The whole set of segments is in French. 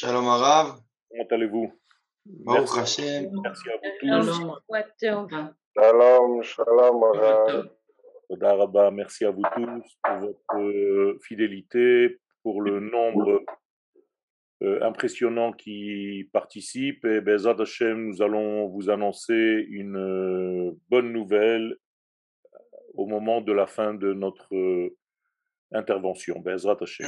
Shalom Arav. Comment allez-vous? Baruch Hashem. Merci à vous tous. Shalom, shalom, Arav. Merci à vous tous pour votre euh, fidélité, pour le nombre euh, impressionnant qui participe. Et Bezat Hashem, nous allons vous annoncer une euh, bonne nouvelle au moment de la fin de notre euh, intervention. Bezat Hashem.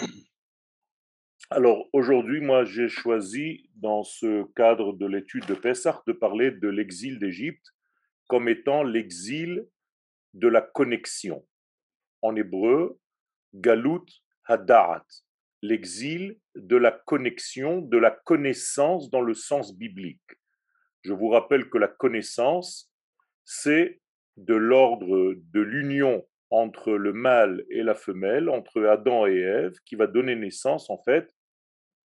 Alors aujourd'hui, moi, j'ai choisi, dans ce cadre de l'étude de Pessah, de parler de l'exil d'Égypte comme étant l'exil de la connexion. En hébreu, Galut Hada'at, l'exil de la connexion, de la connaissance dans le sens biblique. Je vous rappelle que la connaissance, c'est de l'ordre de l'union entre le mâle et la femelle, entre Adam et Ève, qui va donner naissance en fait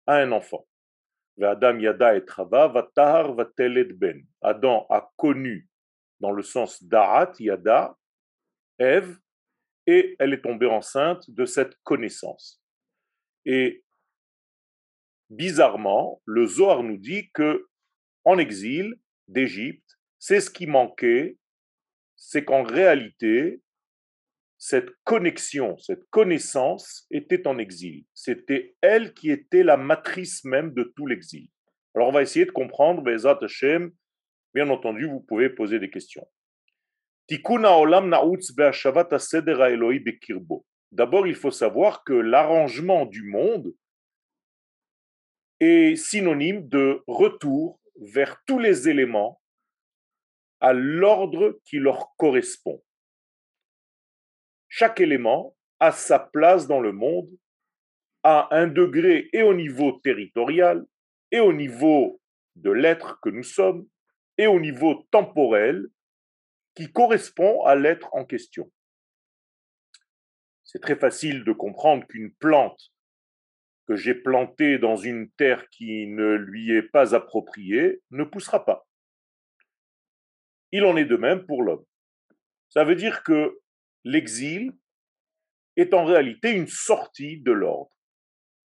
un enfant. Adam yada et trava, vatar vatelet ben. Adam a connu dans le sens d'Arat, yada, Ève, et elle est tombée enceinte de cette connaissance. Et bizarrement, le Zohar nous dit que en exil d'Égypte, c'est ce qui manquait, c'est qu'en réalité, cette connexion, cette connaissance était en exil. C'était elle qui était la matrice même de tout l'exil. Alors on va essayer de comprendre, Bezat Hashem, bien entendu, vous pouvez poser des questions. D'abord, il faut savoir que l'arrangement du monde est synonyme de retour vers tous les éléments à l'ordre qui leur correspond. Chaque élément a sa place dans le monde à un degré et au niveau territorial, et au niveau de l'être que nous sommes, et au niveau temporel qui correspond à l'être en question. C'est très facile de comprendre qu'une plante que j'ai plantée dans une terre qui ne lui est pas appropriée ne poussera pas. Il en est de même pour l'homme. Ça veut dire que l'exil est en réalité une sortie de l'ordre.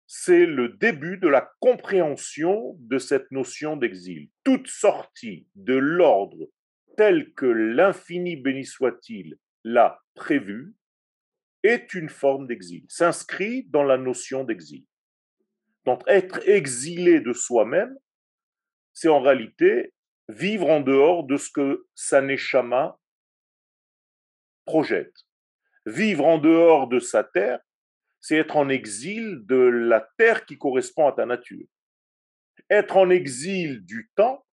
C'est le début de la compréhension de cette notion d'exil. Toute sortie de l'ordre tel que l'infini béni soit-il l'a prévu est une forme d'exil, s'inscrit dans la notion d'exil. Donc être exilé de soi-même, c'est en réalité vivre en dehors de ce que sa neshama projette. Vivre en dehors de sa terre, c'est être en exil de la terre qui correspond à ta nature. Être en exil du temps,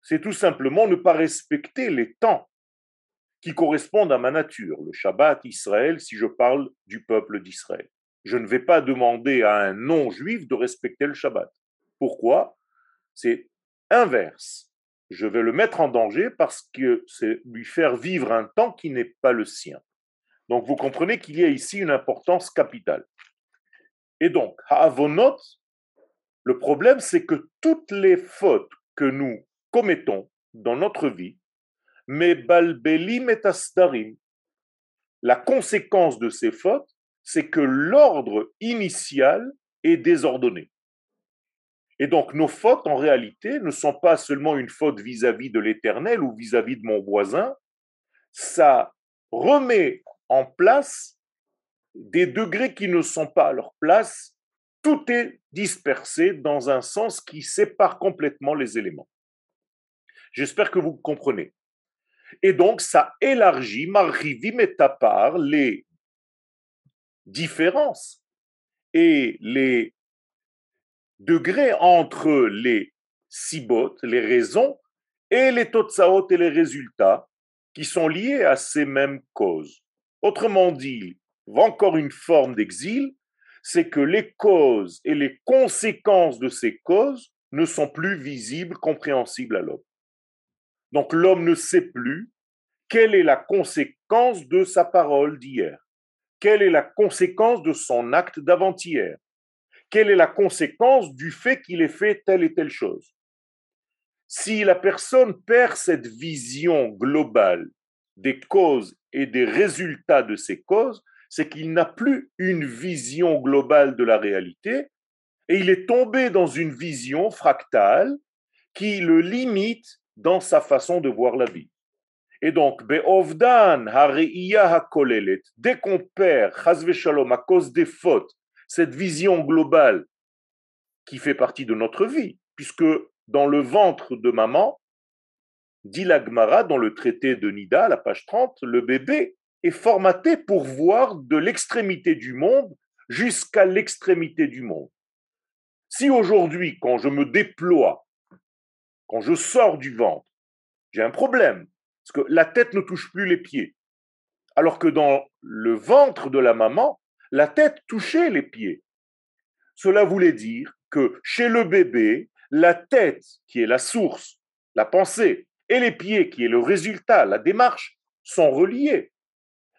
c'est tout simplement ne pas respecter les temps qui correspondent à ma nature, le Shabbat, Israël, si je parle du peuple d'Israël. Je ne vais pas demander à un non-juif de respecter le Shabbat. Pourquoi? C'est inverse je vais le mettre en danger parce que c'est lui faire vivre un temps qui n'est pas le sien. Donc vous comprenez qu'il y a ici une importance capitale. Et donc, Havonot, le problème c'est que toutes les fautes que nous commettons dans notre vie, mais balbelim et la conséquence de ces fautes, c'est que l'ordre initial est désordonné. Et donc nos fautes, en réalité, ne sont pas seulement une faute vis-à-vis de l'Éternel ou vis-à-vis de mon voisin, ça remet en place des degrés qui ne sont pas à leur place, tout est dispersé dans un sens qui sépare complètement les éléments. J'espère que vous comprenez. Et donc, ça élargit, marrivim et part, les différences et les degré entre les sibot, les raisons, et les totsaot et les résultats qui sont liés à ces mêmes causes. Autrement dit, encore une forme d'exil, c'est que les causes et les conséquences de ces causes ne sont plus visibles, compréhensibles à l'homme. Donc l'homme ne sait plus quelle est la conséquence de sa parole d'hier, quelle est la conséquence de son acte d'avant-hier, quelle est la conséquence du fait qu'il ait fait telle et telle chose. Si la personne perd cette vision globale des causes et des résultats de ces causes, c'est qu'il n'a plus une vision globale de la réalité, Et il est tombé dans une vision fractale qui le limite dans sa façon de voir la vie. Et donc, Be'ovdan hakolelet, dès qu'on perd, shalom, à cause des fautes, cette vision globale qui fait partie de notre vie, puisque dans le ventre de maman, dit l'Agmara dans le traité de Nida, la page 30, le bébé est formaté pour voir de l'extrémité du monde jusqu'à l'extrémité du monde. Si aujourd'hui, quand je me déploie, quand je sors du ventre, j'ai un problème, parce que la tête ne touche plus les pieds. Alors que dans le ventre de la maman, la tête touchait les pieds. Cela voulait dire que chez le bébé, la tête, qui est la source, la pensée, et les pieds, qui est le résultat, la démarche, sont reliés.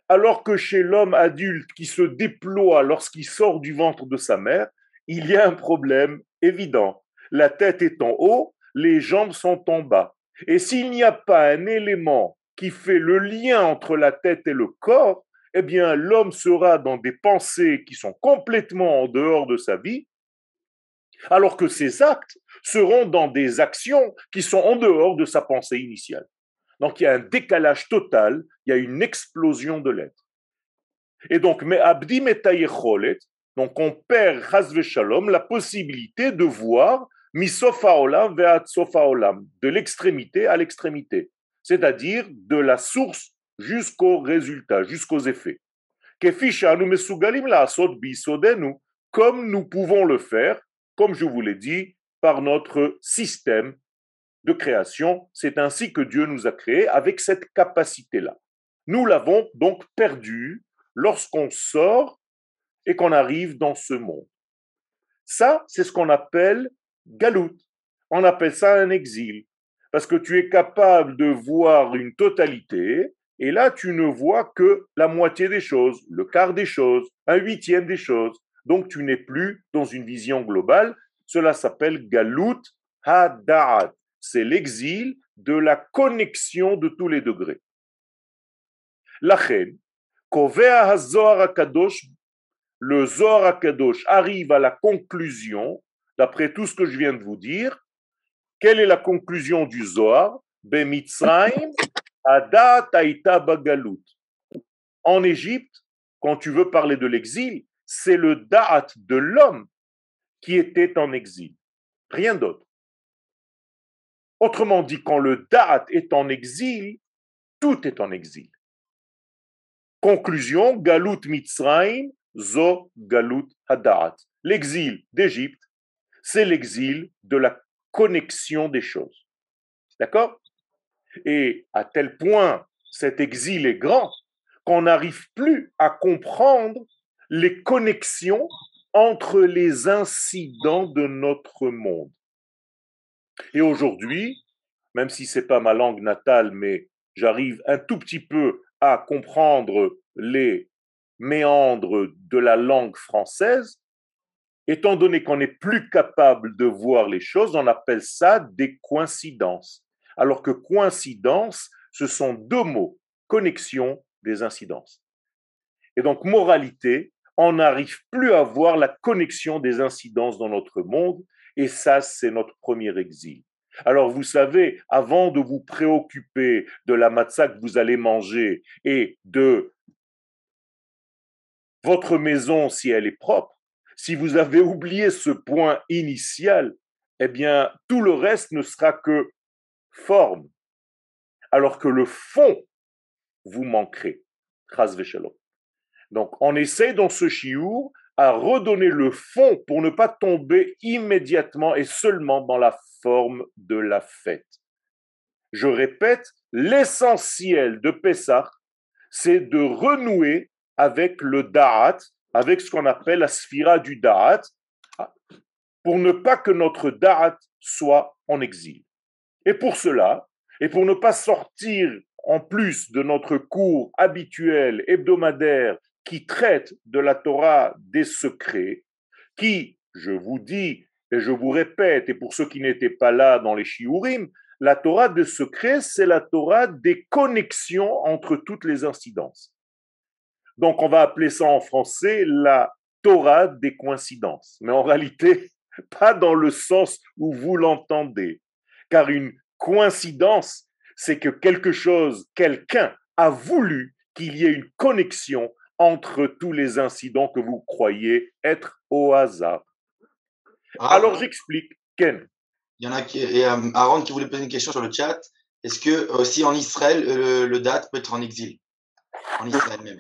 Alors que chez l'homme adulte qui se déploie lorsqu'il sort du ventre de sa mère, il y a un problème évident. La tête est en haut, les jambes sont en bas. Et s'il n'y a pas un élément qui fait le lien entre la tête et le corps, eh bien l'homme sera dans des pensées qui sont complètement en dehors de sa vie, alors que ses actes seront dans des actions qui sont en dehors de sa pensée initiale. Donc il y a un décalage total, il y a une explosion de l'être. Et donc, donc on perd shalom la possibilité de voir misofa olam olam, de l'extrémité à l'extrémité, c'est-à-dire de la source jusqu'au résultat, jusqu'aux effets. Comme nous pouvons le faire, comme je vous l'ai dit, par notre système de création. C'est ainsi que Dieu nous a créés avec cette capacité-là. Nous l'avons donc perdu lorsqu'on sort et qu'on arrive dans ce monde. Ça, c'est ce qu'on appelle galout. On appelle ça un exil. Parce que tu es capable de voir une totalité, et là, tu ne vois que la moitié des choses, le quart des choses, un huitième des choses. Donc, tu n'es plus dans une vision globale. Cela s'appelle galout hada'at. C'est l'exil de la connexion de tous les degrés. La le Zohar HaKadosh arrive à la conclusion d'après tout ce que je viens de vous dire, quelle est la conclusion du Zohar? En Égypte, quand tu veux parler de l'exil, c'est le Da'at de l'homme qui était en exil. Rien d'autre. Autrement dit, quand le Da'at est en exil, tout est en exil. Conclusion, Galut Mitzrayim, Zo Galut Hada'at. L'exil d'Égypte c'est l'exil de la connexion des choses. D'accord? Et à tel point cet exil est grand qu'on n'arrive plus à comprendre les connexions entre les incidents de notre monde. Et aujourd'hui, même si ce n'est pas ma langue natale, mais j'arrive un tout petit peu à comprendre les méandres de la langue française, Étant donné qu'on n'est plus capable de voir les choses, on appelle ça des coïncidences. Alors que coïncidence, ce sont deux mots, connexion des incidences. Et donc, moralité, on n'arrive plus à voir la connexion des incidences dans notre monde, et ça, c'est notre premier exil. Alors, vous savez, avant de vous préoccuper de la matzah que vous allez manger et de votre maison si elle est propre, si vous avez oublié ce point initial, eh bien, tout le reste ne sera que forme, alors que le fond vous manquerait. Donc, on essaie dans ce chiour à redonner le fond pour ne pas tomber immédiatement et seulement dans la forme de la fête. Je répète, l'essentiel de Pessah, c'est de renouer avec le Da'at, avec ce qu'on appelle la sphira du Da'at, pour ne pas que notre Da'at soit en exil. Et pour cela, et pour ne pas sortir en plus de notre cours habituel, hebdomadaire, qui traite de la Torah des secrets, qui, je vous dis et je vous répète, et pour ceux qui n'étaient pas là dans les Shiurim, la Torah des secrets, c'est la Torah des connexions entre toutes les incidences. Donc, on va appeler ça en français la Torah des coïncidences. Mais en réalité, pas dans le sens où vous l'entendez. Car une coïncidence, c'est que quelque chose, quelqu'un a voulu qu'il y ait une connexion entre tous les incidents que vous croyez être au hasard. Ah, Alors j'explique. Ken, Il y en a qui. Et euh, Aaron qui voulait poser une question sur le chat. Est-ce que aussi en Israël, euh, le date peut être en exil? En Israël même.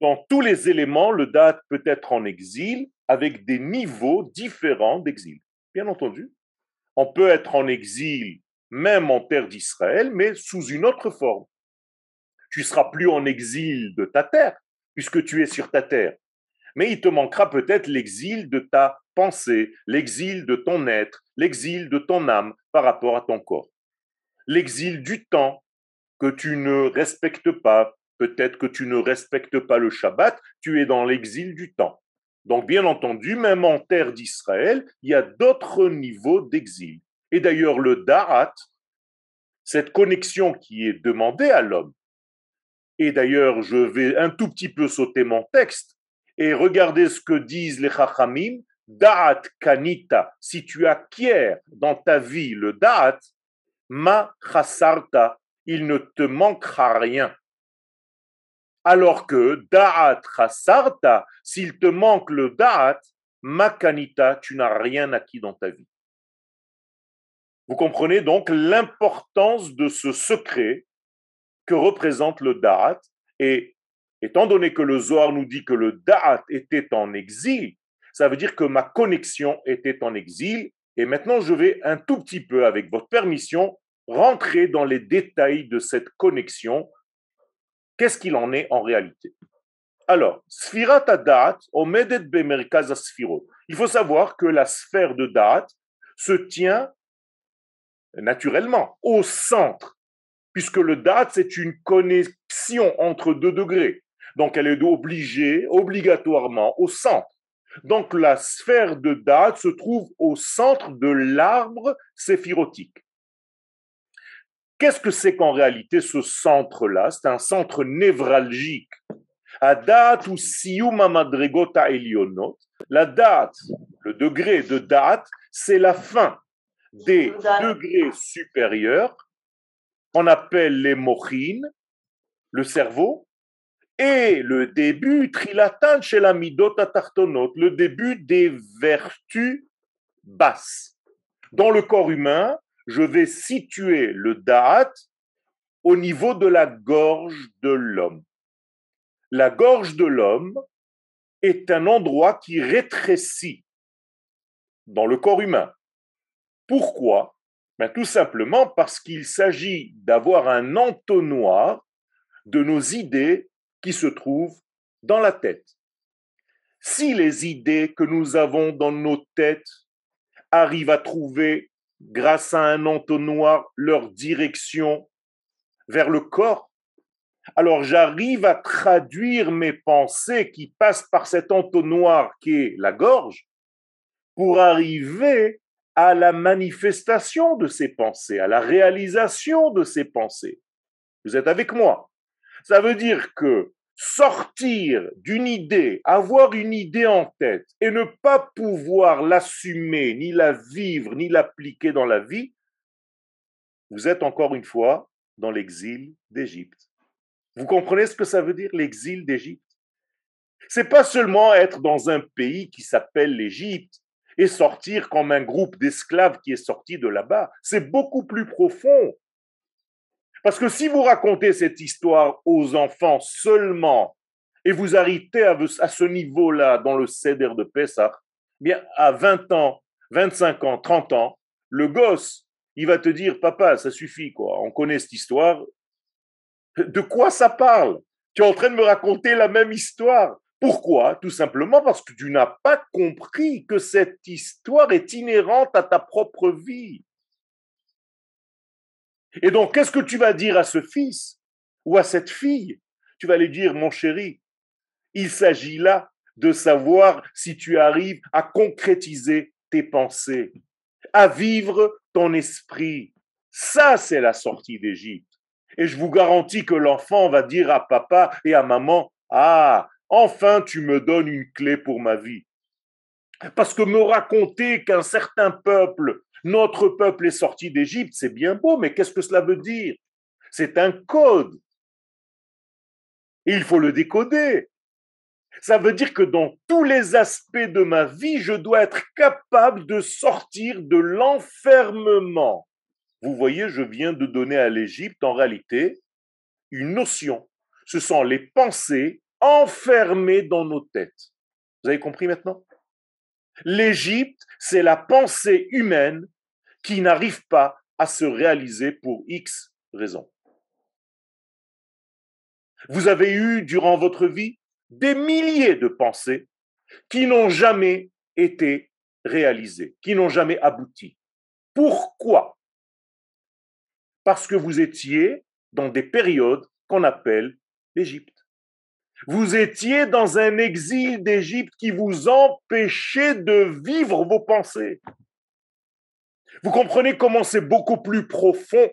dans tous les éléments, le date peut être en exil avec des niveaux différents d'exil. Bien entendu. On peut être en exil même en terre d'Israël, mais sous une autre forme. Tu seras plus en exil de ta terre, puisque tu es sur ta terre. Mais il te manquera peut-être l'exil de ta pensée, l'exil de ton être, l'exil de ton âme par rapport à ton corps. L'exil du temps que tu ne respectes pas, peut-être que tu ne respectes pas le Shabbat, tu es dans l'exil du temps. Donc bien entendu, même en terre d'Israël, il y a d'autres niveaux d'exil. Et d'ailleurs, le Da'at, cette connexion qui est demandée à l'homme, et d'ailleurs, je vais un tout petit peu sauter mon texte et regarder ce que disent les Chachamim. Da'at kanita, si tu acquiers dans ta vie le Da'at, ma chasarta, il ne te manquera rien. Alors que Da'at chasarta, s'il te manque le Da'at, ma kanita, tu n'as rien acquis dans ta vie. Vous comprenez donc l'importance de ce secret que représente le Da'at. Et étant donné que le Zohar nous dit que le Da'at était en exil, ça veut dire que ma connexion était en exil. Et maintenant, je vais un tout petit peu, avec votre permission, rentrer dans les détails de cette connexion. Qu'est-ce qu'il en est en réalité? Alors, Sfirat Da'at, Omedet Bemerkaz. Il faut savoir que la sphère de Da'at se tient naturellement au centre, puisque le date, c'est une connexion entre deux degrés. Donc, elle est obligée, obligatoirement, au centre. Donc, la sphère de date se trouve au centre de l'arbre séphirotique. Qu'est-ce que c'est qu'en réalité ce centre-là? C'est un centre névralgique. À date ou siyuma madregota elionot, la date, le degré de date, c'est la fin des degrés supérieurs qu'on appelle les mochines, le cerveau, et le début trilatan chez la midota tartonot, le début des vertus basses. Dans le corps humain, je vais situer le da'at au niveau de la gorge de l'homme. La gorge de l'homme est un endroit qui rétrécit dans le corps humain. Pourquoi? Ben, Tout simplement parce qu'il s'agit d'avoir un entonnoir de nos idées qui se trouvent dans la tête. Si les idées que nous avons dans nos têtes arrivent à trouver, grâce à un entonnoir, leur direction vers le corps, alors j'arrive à traduire mes pensées qui passent par cet entonnoir qui est la gorge pour arriver à la manifestation de ces pensées, à la réalisation de ces pensées. Vous êtes avec moi Ça veut dire que sortir d'une idée, avoir une idée en tête et ne pas pouvoir l'assumer, ni la vivre, ni l'appliquer dans la vie, vous êtes encore une fois dans l'exil d'Égypte. Vous comprenez ce que ça veut dire, l'exil d'Égypte? C'est pas seulement être dans un pays qui s'appelle l'Égypte et sortir comme un groupe d'esclaves qui est sorti de là-bas. C'est beaucoup plus profond. Parce que si vous racontez cette histoire aux enfants seulement et vous arrêtez à, ce niveau-là dans le céder de Pessah, bien à 20 ans, 25 ans, 30 ans, le gosse, il va te dire papa, ça suffit quoi, on connaît cette histoire. De quoi ça parle? Tu es en train de me raconter la même histoire. Pourquoi? Tout simplement parce que tu n'as pas compris que cette histoire est inhérente à ta propre vie. Et donc, qu'est-ce que tu vas dire à ce fils ou à cette fille? Tu vas lui dire, mon chéri, il s'agit là de savoir si tu arrives à concrétiser tes pensées, à vivre ton esprit. Ça, c'est la sortie d'Égypte. Et je vous garantis que l'enfant va dire à papa et à maman, ah, Enfin, tu me donnes une clé pour ma vie. Parce que me raconter qu'un certain peuple, notre peuple est sorti d'Égypte, c'est bien beau, mais qu'est-ce que cela veut dire? C'est un code. Et il faut le décoder. Ça veut dire que dans tous les aspects de ma vie, je dois être capable de sortir de l'enfermement. Vous voyez, je viens de donner à l'Égypte en réalité une notion. Ce sont les pensées enfermées dans nos têtes. Vous avez compris maintenant? L'Égypte, c'est la pensée humaine qui n'arrive pas à se réaliser pour X raisons. Vous avez eu durant votre vie des milliers de pensées qui n'ont jamais été réalisées, qui n'ont jamais abouti. Pourquoi? Parce que vous étiez dans des périodes qu'on appelle l'Égypte. Vous étiez dans un exil d'Égypte qui vous empêchait de vivre vos pensées. Vous comprenez comment c'est beaucoup plus profond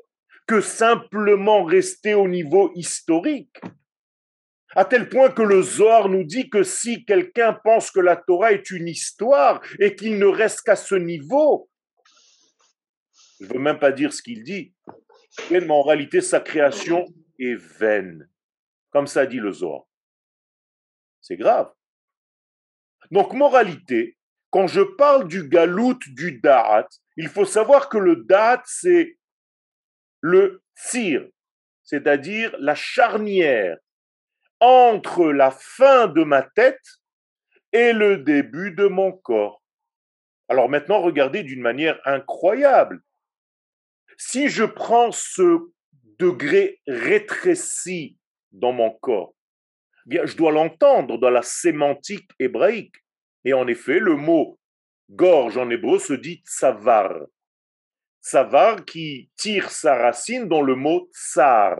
que simplement rester au niveau historique? À tel point que le Zohar nous dit que si quelqu'un pense que la Torah est une histoire et qu'il ne reste qu'à ce niveau, je ne veux même pas dire ce qu'il dit, mais en réalité sa création est vaine. Comme ça dit le Zohar. C'est grave. Donc, moralité, quand je parle du galout du Da'at, il faut savoir que le Da'at, c'est le tir, c'est-à-dire la charnière entre la fin de ma tête et le début de mon corps. Alors maintenant, regardez d'une manière incroyable. Si je prends ce degré rétréci dans mon corps, bien, je dois l'entendre dans la sémantique hébraïque. Et en effet, le mot gorge en hébreu se dit tsavar. Tsavar qui tire sa racine dans le mot tsar.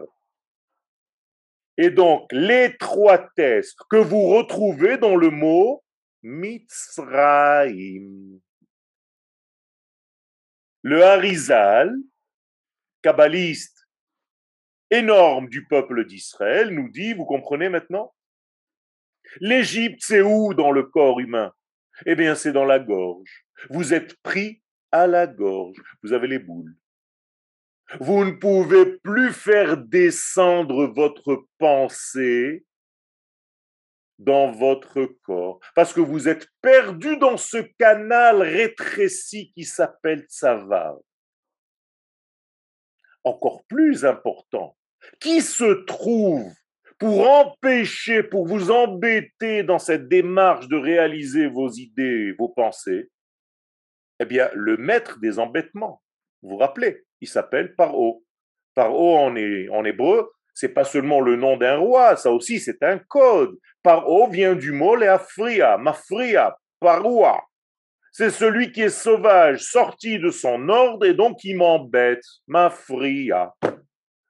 Et donc, l'étroitesse que vous retrouvez dans le mot Mitzraim. Le Harizal, kabbaliste énorme du peuple d'Israël, nous dit, vous comprenez maintenant? L'Égypte, c'est où dans le corps humain? Eh bien, c'est dans la gorge. Vous êtes pris à la gorge. Vous avez les boules. Vous ne pouvez plus faire descendre votre pensée dans votre corps, parce que vous êtes perdu dans ce canal rétréci qui s'appelle Tsavar. Encore plus important, qui se trouve pour empêcher, pour vous embêter dans cette démarche de réaliser vos idées, vos pensées, eh bien, le maître des embêtements, vous vous rappelez, il s'appelle Paro. Paro en, en hébreu, c'est pas seulement le nom d'un roi, ça aussi c'est un code. Paro vient du mot leafria, mafria, paroa. C'est celui qui est sauvage, sorti de son ordre et donc qui m'embête, mafria.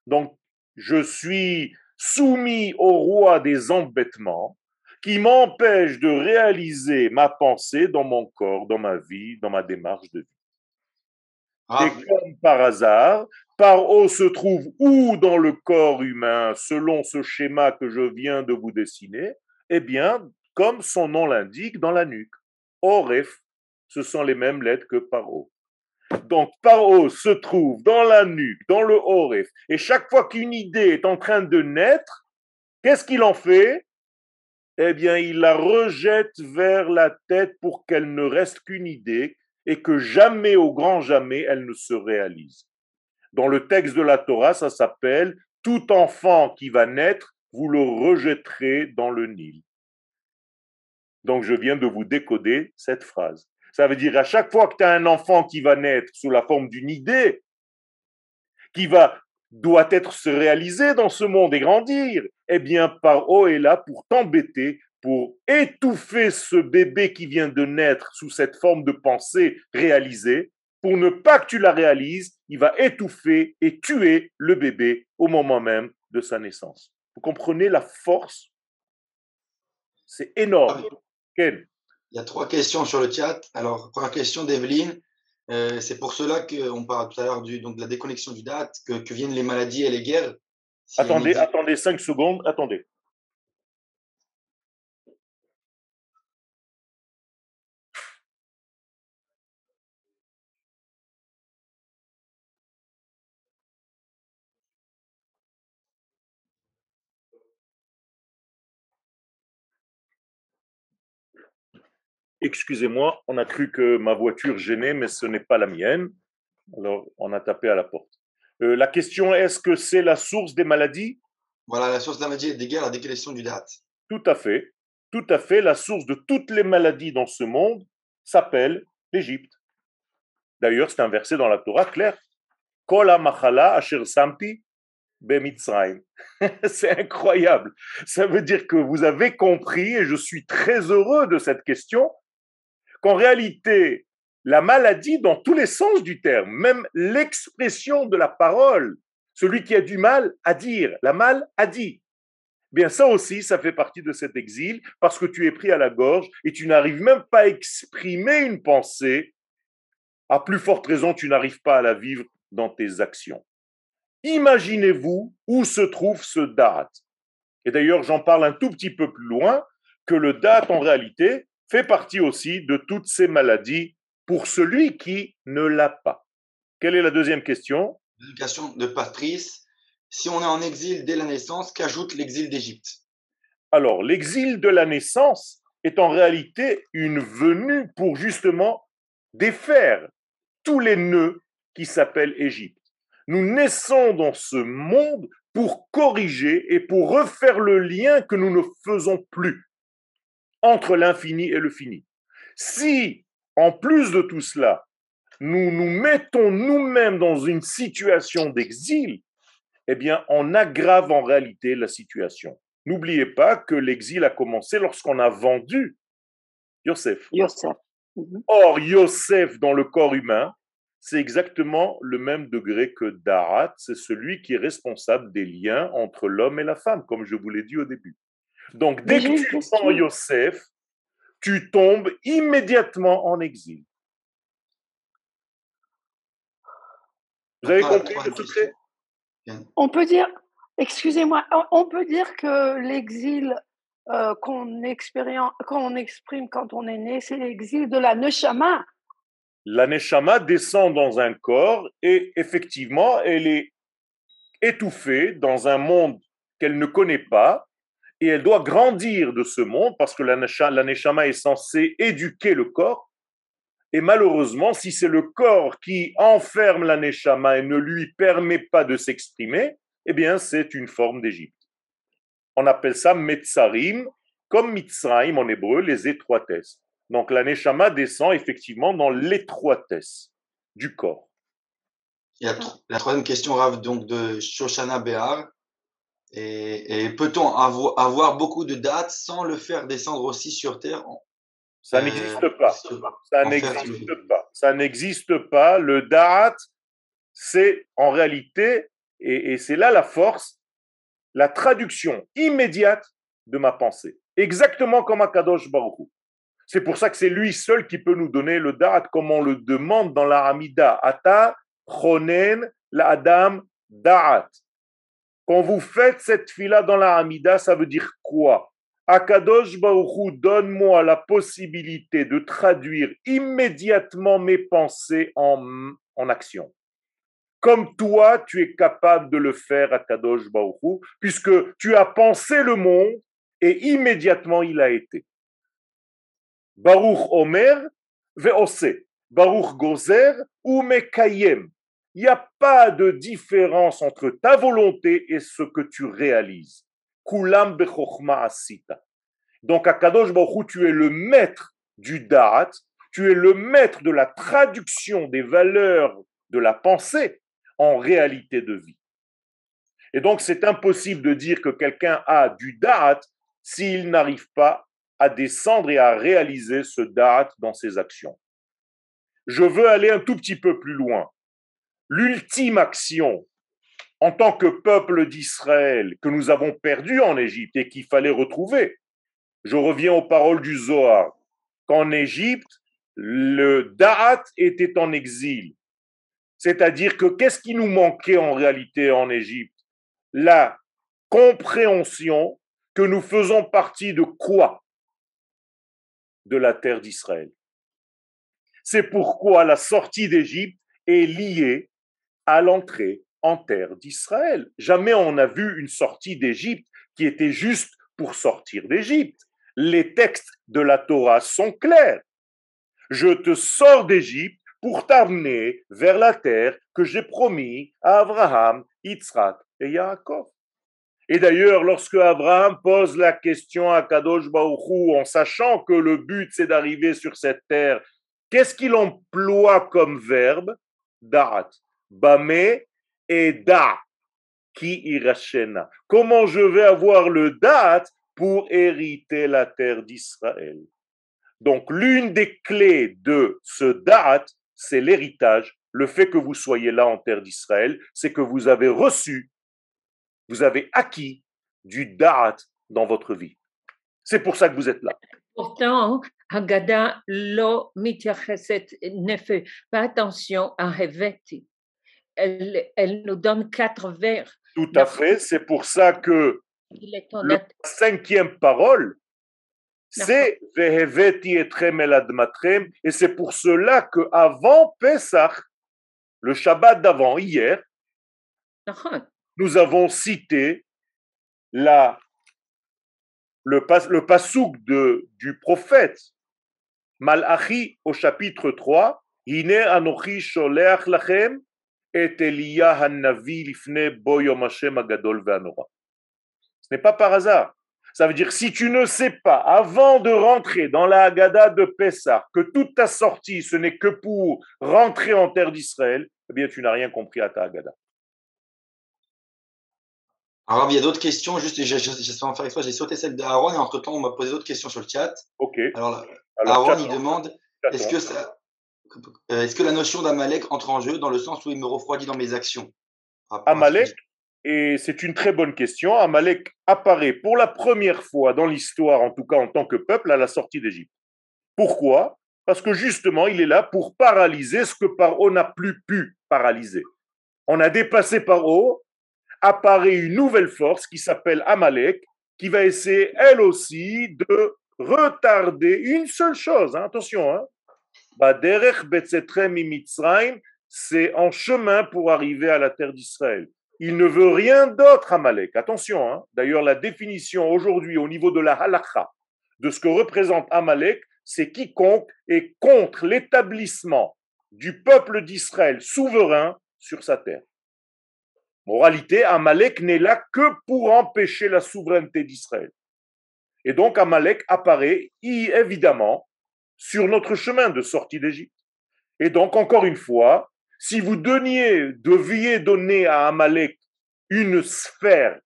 Donc je suis soumis au roi des embêtements qui m'empêche de réaliser ma pensée dans mon corps, dans ma vie, dans ma démarche de vie. Ah. Et comme par hasard, Paro se trouve où dans le corps humain, selon ce schéma que je viens de vous dessiner? Eh bien, comme son nom l'indique, dans la nuque. Oref, ce sont les mêmes lettres que Paro. Donc, Paro se trouve dans la nuque, dans le Oref. Et chaque fois qu'une idée est en train de naître, qu'est-ce qu'il en fait? Eh bien, il la rejette vers la tête pour qu'elle ne reste qu'une idée et que jamais, au grand jamais, elle ne se réalise. Dans le texte de la Torah, ça s'appelle Tout enfant qui va naître, vous le rejetterez dans le Nil. Donc je viens de vous décoder cette phrase. Ça veut dire à chaque fois que tu as un enfant qui va naître sous la forme d'une idée, qui va doit être se réaliser dans ce monde et grandir, eh bien Paro est là pour t'embêter, pour étouffer ce bébé qui vient de naître sous cette forme de pensée réalisée, pour ne pas que tu la réalises, il va étouffer et tuer le bébé au moment même de sa naissance. Vous comprenez la force? C'est énorme. Il y a trois questions sur le chat. Alors, première question d'Evelyne. Euh, c'est pour cela qu'on parle tout à l'heure donc, de la déconnexion du date, que, viennent les maladies et les guerres. attendez, attendez cinq secondes, attendez. Excusez-moi, on a cru que ma voiture gênait, mais ce n'est pas la mienne. Alors, on a tapé à la porte. Euh, la question est, est-ce que c'est la source des maladies? Voilà, la source de la maladie est dégueu, la déconnexion du date. Tout à fait. Tout à fait. La source de toutes les maladies dans ce monde s'appelle l'Égypte. D'ailleurs, c'est un verset dans la Torah clair. Kola machala asher samti C'est incroyable. Ça veut dire que vous avez compris, et je suis très heureux de cette question, qu'en réalité, la maladie, dans tous les sens du terme, même l'expression de la parole, celui qui a du mal à dire, la mal a dit. Bien, ça aussi, ça fait partie de cet exil parce que tu es pris à la gorge et tu n'arrives même pas à exprimer une pensée. À plus forte raison, tu n'arrives pas à la vivre dans tes actions. Imaginez-vous où se trouve ce date. Et d'ailleurs, j'en parle un tout petit peu plus loin, que le date, en réalité, fait partie aussi de toutes ces maladies pour celui qui ne l'a pas. Quelle est la deuxième question? Une question de Patrice. Si on est en exil dès la naissance, qu'ajoute l'exil d'Égypte? Alors, l'exil de la naissance est en réalité une venue pour justement défaire tous les nœuds qui s'appellent Égypte. Nous naissons dans ce monde pour corriger et pour refaire le lien que nous ne faisons plus entre l'infini et le fini. Si, en plus de tout cela, nous nous mettons nous-mêmes dans une situation d'exil, eh bien, on aggrave en réalité la situation. N'oubliez pas que l'exil a commencé lorsqu'on a vendu Yosef. Yosef. Mhm. Or, Yosef, dans le corps humain, c'est exactement le même degré que Darat, c'est celui qui est responsable des liens entre l'homme et la femme, comme je vous l'ai dit au début. Donc, dès que tu prends Yosef, tu tombes immédiatement en exil. Vous avez compris le secret? On peut dire, excusez-moi, on peut dire que l'exil euh, qu'on exprime quand on est né, c'est l'exil de la neshama. La neshama descend dans un corps et effectivement, elle est étouffée dans un monde qu'elle ne connaît pas et elle doit grandir de ce monde parce que la neshama est censée éduquer le corps. Et malheureusement, si c'est le corps qui enferme la neshama et ne lui permet pas de s'exprimer, eh bien, c'est une forme d'Égypte. On appelle ça Metzarim, comme Mitzraim en hébreu, les étroitesses. Donc la neshama descend effectivement dans l'étroitesse du corps. la, troisième question, de Shoshana Behar. Et, peut-on avoir, beaucoup de dates sans le faire descendre aussi sur Terre? Ça euh, n'existe pas. Ça n'existe pas. Ça n'existe pas. Le date, c'est en réalité, et, et c'est là la force, la traduction immédiate de ma pensée. Exactement comme à Kadosh Baruch c'est pour ça que c'est lui seul qui peut nous donner le da'at, comme on le demande dans l'Aramida. Ata, chonen, la adam, da'at. Quand vous faites cette fila dans l'Aramida, ça veut dire quoi? Akadosh Baruchou, donne-moi la possibilité de traduire immédiatement mes pensées en, en action. Comme toi, tu es capable de le faire, Akadosh Baruchou, puisque tu as pensé le monde et immédiatement il a été. Baruch Omer ve'ose. Baruch Gozer ou. Il n'y a pas de différence entre ta volonté et ce que tu réalises. Kulam asita. Donc, à Kadosh Baruch tu es le maître du Da'at, tu es le maître de la traduction des valeurs de la pensée en réalité de vie. Et donc, c'est impossible de dire que quelqu'un a du Da'at s'il n'arrive pas à descendre et à réaliser ce date dans ses actions. Je veux aller un tout petit peu plus loin. L'ultime action en tant que peuple d'Israël que nous avons perdu en Égypte et qu'il fallait retrouver. Je reviens aux paroles du Zohar. Qu'en Égypte, le Da'at était en exil. C'est-à-dire que qu'est-ce qui nous manquait en réalité en Égypte? La compréhension que nous faisons partie de quoi? De la terre d'Israël. C'est pourquoi la sortie d'Égypte est liée à l'entrée en terre d'Israël. Jamais on n'a vu une sortie d'Égypte qui était juste pour sortir d'Égypte. Les textes de la Torah sont clairs. Je te sors d'Égypte pour t'amener vers la terre que j'ai promis à Abraham, Yitzhak et Yaakov. Et d'ailleurs, lorsque Abraham pose la question à Kadosh Baruchou en sachant que le but c'est d'arriver sur cette terre, qu'est-ce qu'il emploie comme verbe? Da'at. Bame et da. Qui irachena. Comment je vais avoir le da'at pour hériter la terre d'Israël? Donc, l'une des clés de ce da'at, c'est l'héritage, le fait que vous soyez là en terre d'Israël, c'est que vous avez reçu, vous avez acquis du da'at dans votre vie. C'est pour ça que vous êtes là. Pourtant, Haggadah lo ne fait pas attention à Heveti. Elle, elle nous donne quatre vers. Tout à fait, c'est pour ça que la cinquième parole, c'est Veheveti etrem et c'est pour cela que avant Pesach, le Shabbat d'avant, hier, nous avons cité la, le, le pasouk de, du prophète Malachi au chapitre 3, Hine anochi sholeach lachem et Elia hanavi lifne boyom Hashem agadol ve'anora. Ce n'est pas par hasard. Ça veut dire, si tu ne sais pas, avant de rentrer dans la Haggadah de Pessah, que toute ta sortie, ce n'est que pour rentrer en terre d'Israël, eh bien, tu n'as rien compris à ta Haggadah. Alors, il y a d'autres questions. Juste, j'espère faire exprès, j'ai sauté celle d'Aaron et entre-temps, on m'a posé d'autres questions sur le chat. Ok. Alors, Aaron, il demande est-ce que, ça, est-ce que la notion d'Amalek entre en jeu dans le sens où il me refroidit dans mes actions? Amalek, et c'est une très bonne question. Amalek apparaît pour la première fois dans l'histoire, en tout cas en tant que peuple, à la sortie d'Égypte. Pourquoi? Parce que justement, il est là pour paralyser ce que Paro n'a plus pu paralyser. On a dépassé Paro, apparaît une nouvelle force qui s'appelle Amalek, qui va essayer elle aussi de retarder une seule chose. Hein, attention, hein, c'est en chemin pour arriver à la terre d'Israël. Il ne veut rien d'autre, Amalek. Attention, hein. d'ailleurs, la définition aujourd'hui au niveau de la halakha de ce que représente Amalek, c'est quiconque est contre l'établissement du peuple d'Israël souverain sur sa terre. Moralité, Amalek n'est là que pour empêcher la souveraineté d'Israël. Et donc Amalek apparaît évidemment sur notre chemin de sortie d'Égypte. Et donc, encore une fois, si vous donniez, deviez donner à Amalek une sphère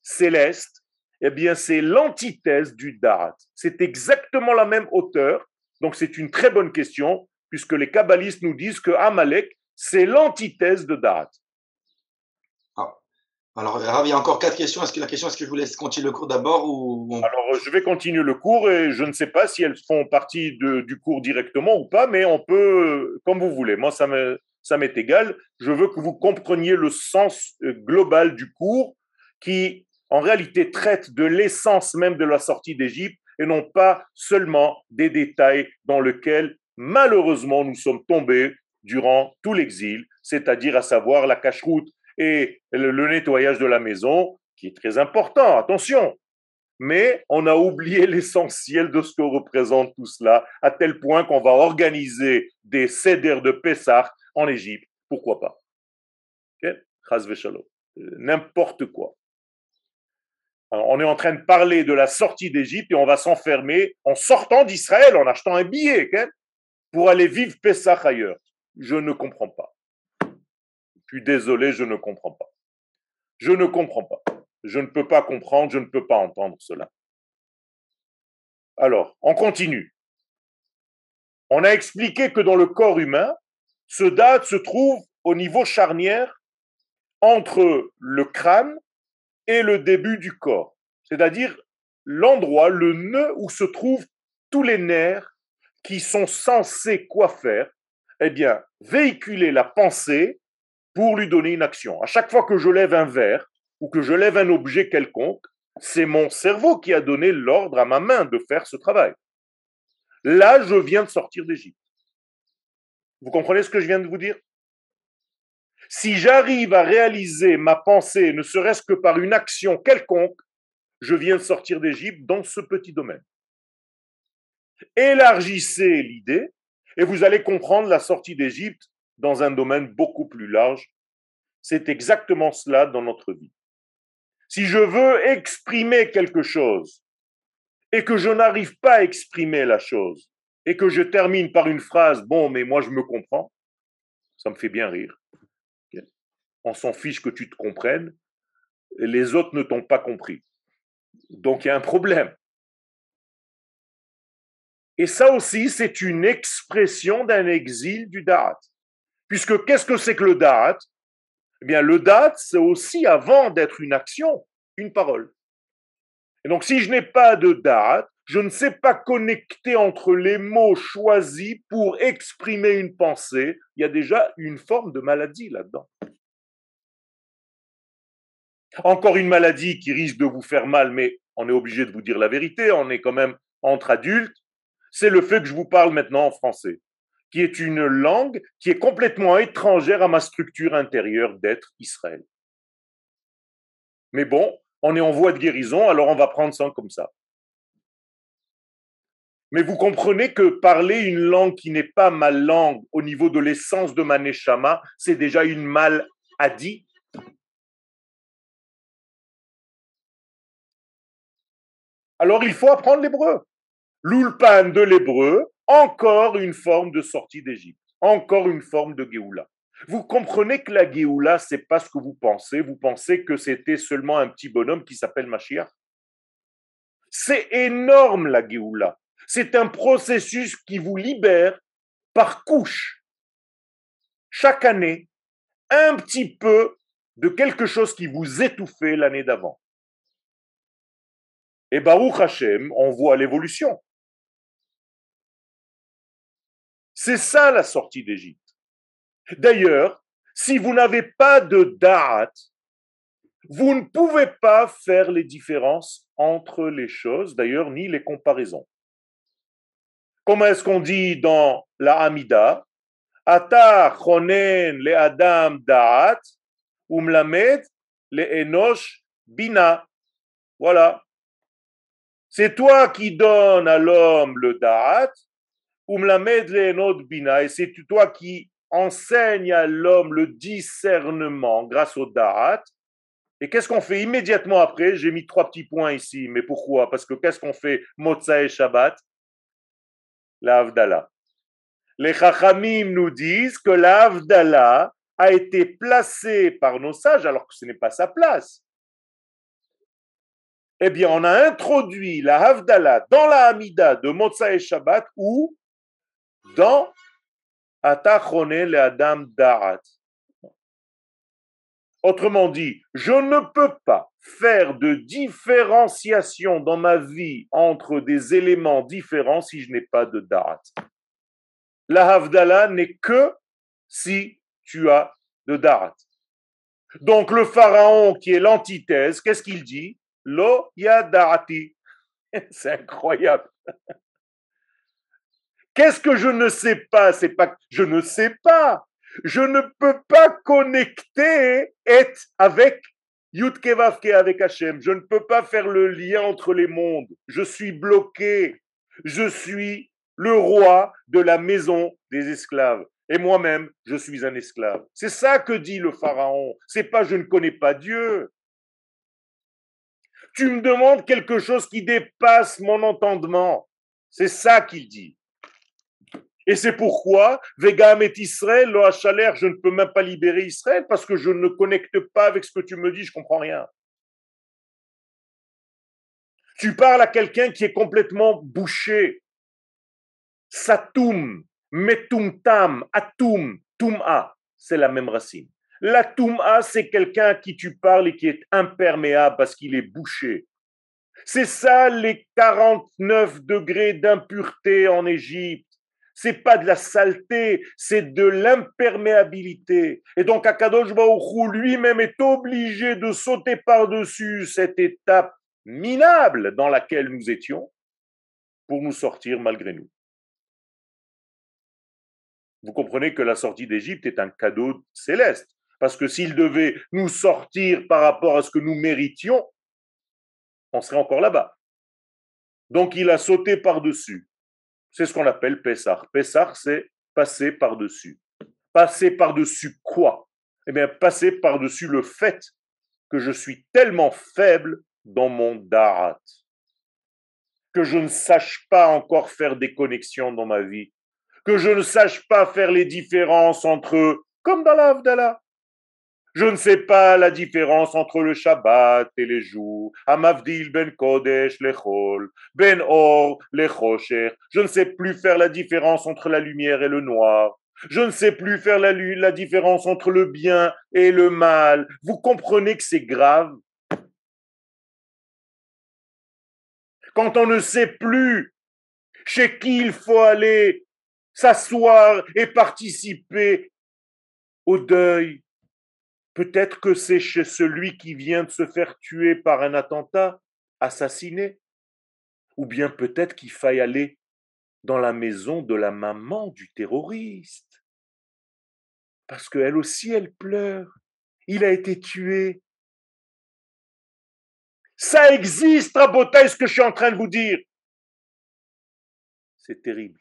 céleste, eh bien, c'est l'antithèse du Da'at. C'est exactement la même hauteur. Donc, c'est une très bonne question, puisque les kabbalistes nous disent que Amalek, c'est l'antithèse de Da'at. Alors, il y a encore quatre questions. Est-ce que la question, est-ce que je vous laisse continuer le cours d'abord ou Alors, je vais continuer le cours et je ne sais pas si elles font partie du cours directement ou pas, mais on peut, comme vous voulez. Moi, ça ça m'est égal. Je veux que vous compreniez le sens euh, global du cours qui, en réalité, traite de l'essence même de la sortie d'Égypte et non pas seulement des détails dans lesquels, malheureusement, nous sommes tombés durant tout l'exil, c'est-à-dire à savoir la cache-route et le, nettoyage de la maison, qui est très important, attention. Mais on a oublié l'essentiel de ce que représente tout cela, à tel point qu'on va organiser des cédères de Pessah en Égypte. Pourquoi pas? N'importe quoi. on est en train de parler de la sortie d'Égypte et on va s'enfermer en sortant d'Israël, en achetant un billet pour aller vivre Pessah ailleurs. Je ne comprends pas suis désolé, je ne comprends pas. Je ne comprends pas. Je ne peux pas comprendre, je ne peux pas entendre cela. Alors, on continue. On a expliqué que dans le corps humain, ce date se trouve au niveau charnière entre le crâne et le début du corps, c'est-à-dire l'endroit, le nœud où se trouvent tous les nerfs qui sont censés quoi faire? Eh bien, véhiculer la pensée pour lui donner une action. À chaque fois que je lève un verre ou que je lève un objet quelconque, c'est mon cerveau qui a donné l'ordre à ma main de faire ce travail. Là, je viens de sortir d'Égypte. Vous comprenez ce que je viens de vous dire? Si j'arrive à réaliser ma pensée, ne serait-ce que par une action quelconque, je viens de sortir d'Égypte dans ce petit domaine. Élargissez l'idée Et vous allez comprendre la sortie d'Égypte dans un domaine beaucoup plus large. C'est exactement cela dans notre vie. Si je veux exprimer quelque chose et que je n'arrive pas à exprimer la chose et que je termine par une phrase, bon, mais moi je me comprends, ça me fait bien rire. On s'en fiche que tu te comprennes, les autres ne t'ont pas compris. Donc il y a un problème. Et ça aussi, c'est une expression d'un exil du Da'at. Puisque qu'est-ce que c'est que le Da'at Eh bien, le Da'at, c'est aussi, avant d'être une action, une parole. Et donc, si je n'ai pas de Da'at, je ne sais pas connecter entre les mots choisis pour exprimer une pensée, il y a déjà une forme de maladie là-dedans. Encore une maladie qui risque de vous faire mal, mais on est obligé de vous dire la vérité, on est quand même entre adultes, c'est le fait que je vous parle maintenant en français, qui est une langue qui est complètement étrangère à ma structure intérieure d'être Israël. Mais bon, on est en voie de guérison, alors on va prendre ça comme ça. Mais vous comprenez que parler une langue qui n'est pas ma langue au niveau de l'essence de ma neshama, c'est déjà une maladie? Alors il faut apprendre l'hébreu. L'ulpan de l'hébreu, encore une forme de sortie d'Égypte, encore une forme de Géoula. Vous comprenez que la Géoula, c'est pas ce que vous pensez. Vous pensez que c'était seulement un petit bonhomme qui s'appelle Mashiach? C'est énorme la Géoula. C'est un processus qui vous libère par couche. Chaque année, un petit peu de quelque chose qui vous étouffait l'année d'avant. Et Baruch Hashem, on voit l'évolution. C'est ça la sortie d'Égypte. D'ailleurs, si vous n'avez pas de da'at, vous ne pouvez pas faire les différences entre les choses, d'ailleurs, ni les comparaisons. Comment est-ce qu'on dit dans la Hamida Ata chonen le adam da'at, umlamed le enosh bina. Voilà. C'est toi qui donnes à l'homme le da'at, bina, et c'est toi qui enseignes à l'homme le discernement grâce au da'at. Et qu'est-ce qu'on fait immédiatement après? J'ai mis trois petits points ici, mais pourquoi? Parce que qu'est-ce qu'on fait Motza et Shabbat? L'Avdallah. Les Chachamim nous disent que l'Avdallah a été placé par nos sages alors que ce n'est pas sa place eh bien, on a introduit la Havdalah dans la Hamida de Motsa et Shabbat ou dans Atachone le Adam Da'at. Autrement dit, je ne peux pas faire de différenciation dans ma vie entre des éléments différents si je n'ai pas de Da'at. La Havdalah n'est que si tu as de Da'at. Donc le pharaon qui est l'antithèse, qu'est-ce qu'il dit? Lo yadati. C'est incroyable. Qu'est-ce que je ne sais pas? C'est pas je ne sais pas. Je ne peux pas connecter et avec Yudkevavke avec Hachem. Je ne peux pas faire le lien entre les mondes. Je suis bloqué. Je suis le roi de la maison des esclaves. Et moi-même, je suis un esclave. C'est ça que dit le pharaon. C'est pas je ne connais pas Dieu. Tu me demandes quelque chose qui dépasse mon entendement. C'est ça qu'il dit. Et c'est pourquoi, Vegam et Israël, Hachaler, je ne peux même pas libérer Israël parce que je ne connecte pas avec ce que tu me dis, je comprends rien. Tu parles à quelqu'un qui est complètement bouché. Satum, metumtam, atum, tum'a, c'est la même racine. La Touma, c'est quelqu'un à qui tu parles et qui est imperméable parce qu'il est bouché. C'est ça les 49 degrés d'impureté en Égypte. C'est pas de la saleté, c'est de l'imperméabilité. Et donc Akadosh Baruch lui-même est obligé de sauter par-dessus cette étape minable dans laquelle nous étions pour nous sortir malgré nous. Vous comprenez que la sortie d'Égypte est un cadeau céleste. Parce que s'il devait nous sortir par rapport à ce que nous méritions, on serait encore là-bas. Donc il a sauté par-dessus. C'est ce qu'on appelle Pessah. Pessah, c'est passer par-dessus. Passer par-dessus quoi? Eh bien, passer par-dessus le fait que je suis tellement faible dans mon darat, que je ne sache pas encore faire des connexions dans ma vie, que je ne sache pas faire les différences entre, comme dans l'Avdallah, je ne sais pas la différence entre le Shabbat et les jours. Amavdil ben Kodesh lechol, ben Or lechosher. Je ne sais plus faire la différence entre la lumière et le noir. Je ne sais plus faire la, la différence entre le bien et le mal. Vous comprenez que c'est grave? Quand on ne sait plus chez qui il faut aller s'asseoir et participer au deuil, Peut-être que c'est chez celui qui vient de se faire tuer par un attentat, assassiné. Ou bien peut-être qu'il faille aller dans la maison de la maman du terroriste. Parce qu'elle aussi, elle pleure. Il a été tué. Ça existe, Rabotaï, ce que je suis en train de vous dire. C'est terrible.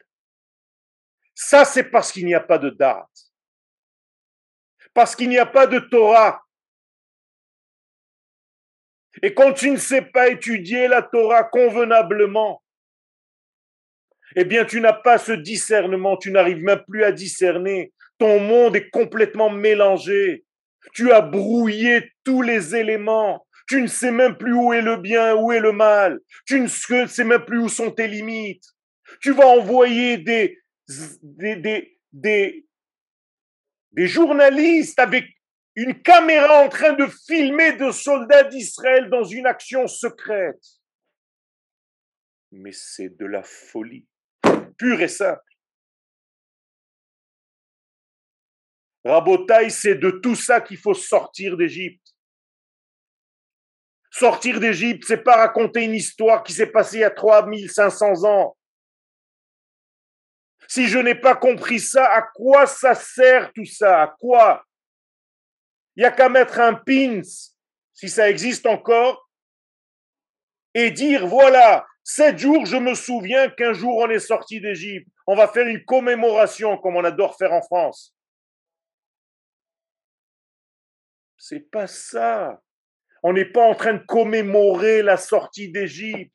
Ça, c'est parce qu'il n'y a pas de date parce qu'il n'y a pas de Torah. Et quand tu ne sais pas étudier la Torah convenablement, eh bien tu n'as pas ce discernement, tu n'arrives même plus à discerner. Ton monde est complètement mélangé. Tu as brouillé tous les éléments. Tu ne sais même plus où est le bien, où est le mal. Tu ne sais même plus où sont tes limites. Tu vas envoyer des, des, des, des journalistes avec une caméra en train de filmer de soldats d'Israël dans une action secrète. Mais c'est de la folie, pure et simple. Rabotaï, c'est de tout ça qu'il faut sortir d'Égypte. Sortir d'Égypte, c'est pas raconter une histoire qui s'est passée il y a 3500 ans. Si je n'ai pas compris ça, à quoi ça sert tout ça? À quoi? Il n'y a qu'à mettre un pins, si ça existe encore, et dire, voilà, sept jours, je me souviens qu'un jour on est sorti d'Égypte. On va faire une commémoration comme on adore faire en France. C'est pas ça. On n'est pas en train de commémorer la sortie d'Égypte.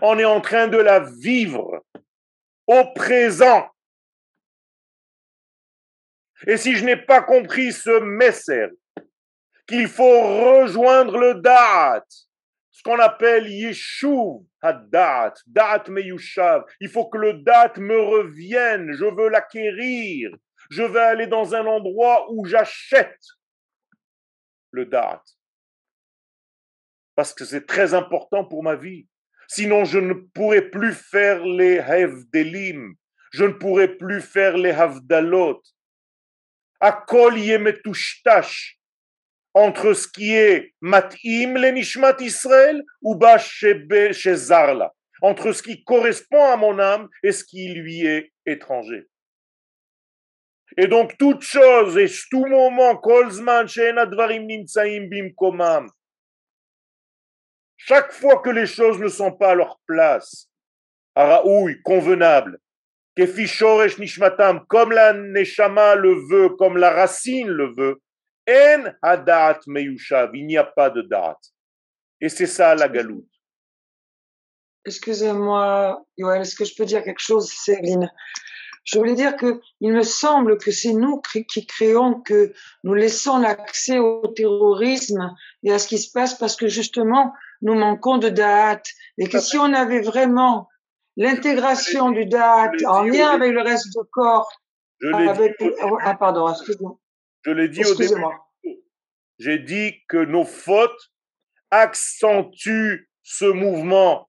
On est en train de la vivre au présent. Et si je n'ai pas compris ce messer, qu'il faut rejoindre le Da'at, ce qu'on appelle Yeshuv Had-Da'at, Da'at Meyushav, il faut que le Da'at me revienne, je veux l'acquérir, je veux aller dans un endroit où j'achète le Da'at. Parce que c'est très important pour ma vie. Sinon, je ne pourrai plus faire les Hevdelim, je ne pourrai plus faire les Havdalot, Akol yemetushtash entre ce qui est matim le nishmat Israël ou ba zarla, entre ce qui correspond à mon âme et ce qui lui est étranger. Et donc toute chose et tout moment, kolzman advarim nimtsaim bimkomam, chaque fois que les choses ne sont pas à leur place, araoui, convenable, nishmatam, comme la neshama le veut, comme la racine le veut, en hadat meyushav, il n'y a pas de date. Et c'est ça la galoute. Excusez-moi, Yoel, est-ce que je peux dire quelque chose, Céline? Je voulais dire que il me semble que c'est nous qui créons, que nous laissons l'accès au terrorisme et à ce qui se passe parce que justement, nous manquons de date. Et que si on avait vraiment l'intégration du date en lien avec le reste du corps. Je avec, dit, ah, pardon, excusez-moi. Je l'ai dit au début. J'ai dit que nos fautes accentuent ce mouvement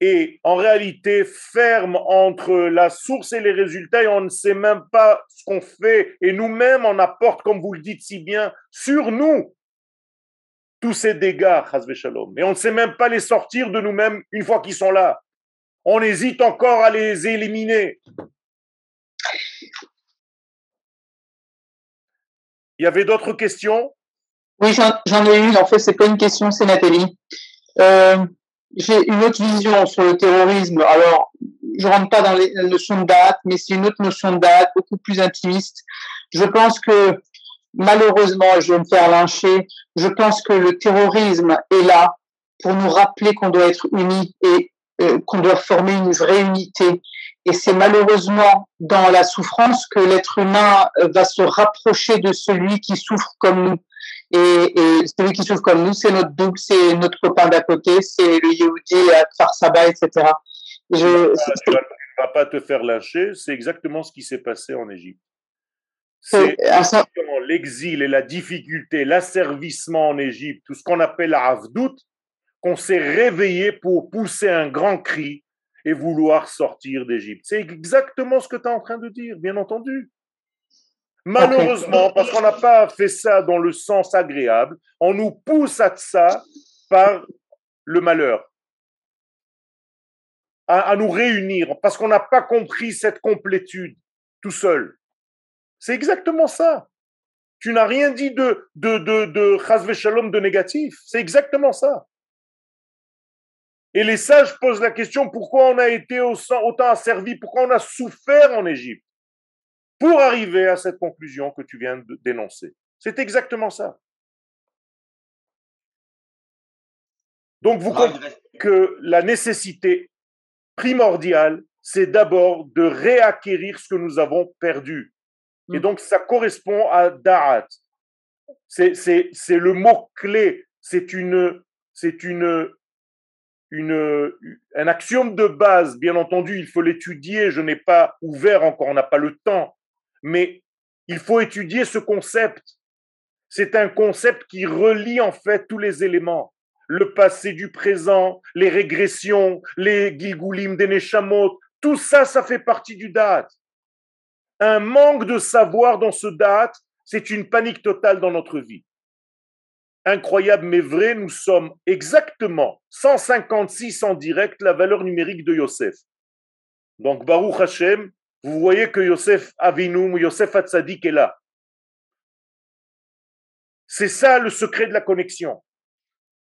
et en réalité ferment entre la source et les résultats et on ne sait même pas ce qu'on fait et nous-mêmes on apporte, comme vous le dites si bien, sur nous tous ces dégâts, Shalom. Et on ne sait même pas les sortir de nous-mêmes une fois qu'ils sont là on hésite encore à les éliminer. Il y avait d'autres questions? Oui, j'en ai une. En fait, c'est pas une question, c'est Nathalie. Euh, j'ai une autre vision sur le terrorisme. Alors, je rentre pas dans les notions de date, mais c'est une autre notion de date, beaucoup plus intimiste. Je pense que malheureusement, je vais me faire lyncher, je pense que le terrorisme est là pour nous rappeler qu'on doit être unis et euh, qu'on doit former une vraie unité. Et c'est malheureusement dans la souffrance que l'être humain euh, va se rapprocher de celui qui souffre comme nous. Et, et celui qui souffre comme nous, c'est notre double, c'est notre copain d'à côté, c'est le Yehudi à Kfar Saba, etc. Je, ne vas pas te faire lâcher, c'est exactement ce qui s'est passé en Égypte. C'est l'exil et la difficulté, l'asservissement en Égypte, tout ce qu'on appelle la avdout, qu'on s'est réveillé pour pousser un grand cri et vouloir sortir d'Égypte. C'est exactement ce que tu es en train de dire, bien entendu. Malheureusement, parce qu'on n'a pas fait ça dans le sens agréable, on nous pousse à ça par le malheur, à, nous réunir, parce qu'on n'a pas compris cette complétude tout seul. C'est exactement ça. Tu n'as rien dit de, de, de, de de négatif. C'est exactement ça. Et les sages posent la question pourquoi on a été autant asservi, pourquoi on a souffert en Égypte? Pour arriver à cette conclusion que tu viens de dénoncer. C'est exactement ça. Donc vous comprenez que la nécessité primordiale, c'est d'abord de réacquérir ce que nous avons perdu. Et mm. donc ça correspond à Da'at. C'est le mot-clé, c'est une, c'est une une, un axiome de base, bien entendu, il faut l'étudier, je n'ai pas ouvert encore, on n'a pas le temps, mais il faut étudier ce concept. C'est un concept qui relie en fait tous les éléments. Le passé du présent, les régressions, les gilgoulim des neshamot, tout ça, ça fait partie du date. Un manque de savoir dans ce date, c'est une panique totale dans notre vie incroyable mais vrai, nous sommes exactement 156 en direct la valeur numérique de Yosef. Donc Baruch Hashem, vous voyez que Yosef Avinu, Yosef Hatzadik est là. C'est ça le secret de la connexion.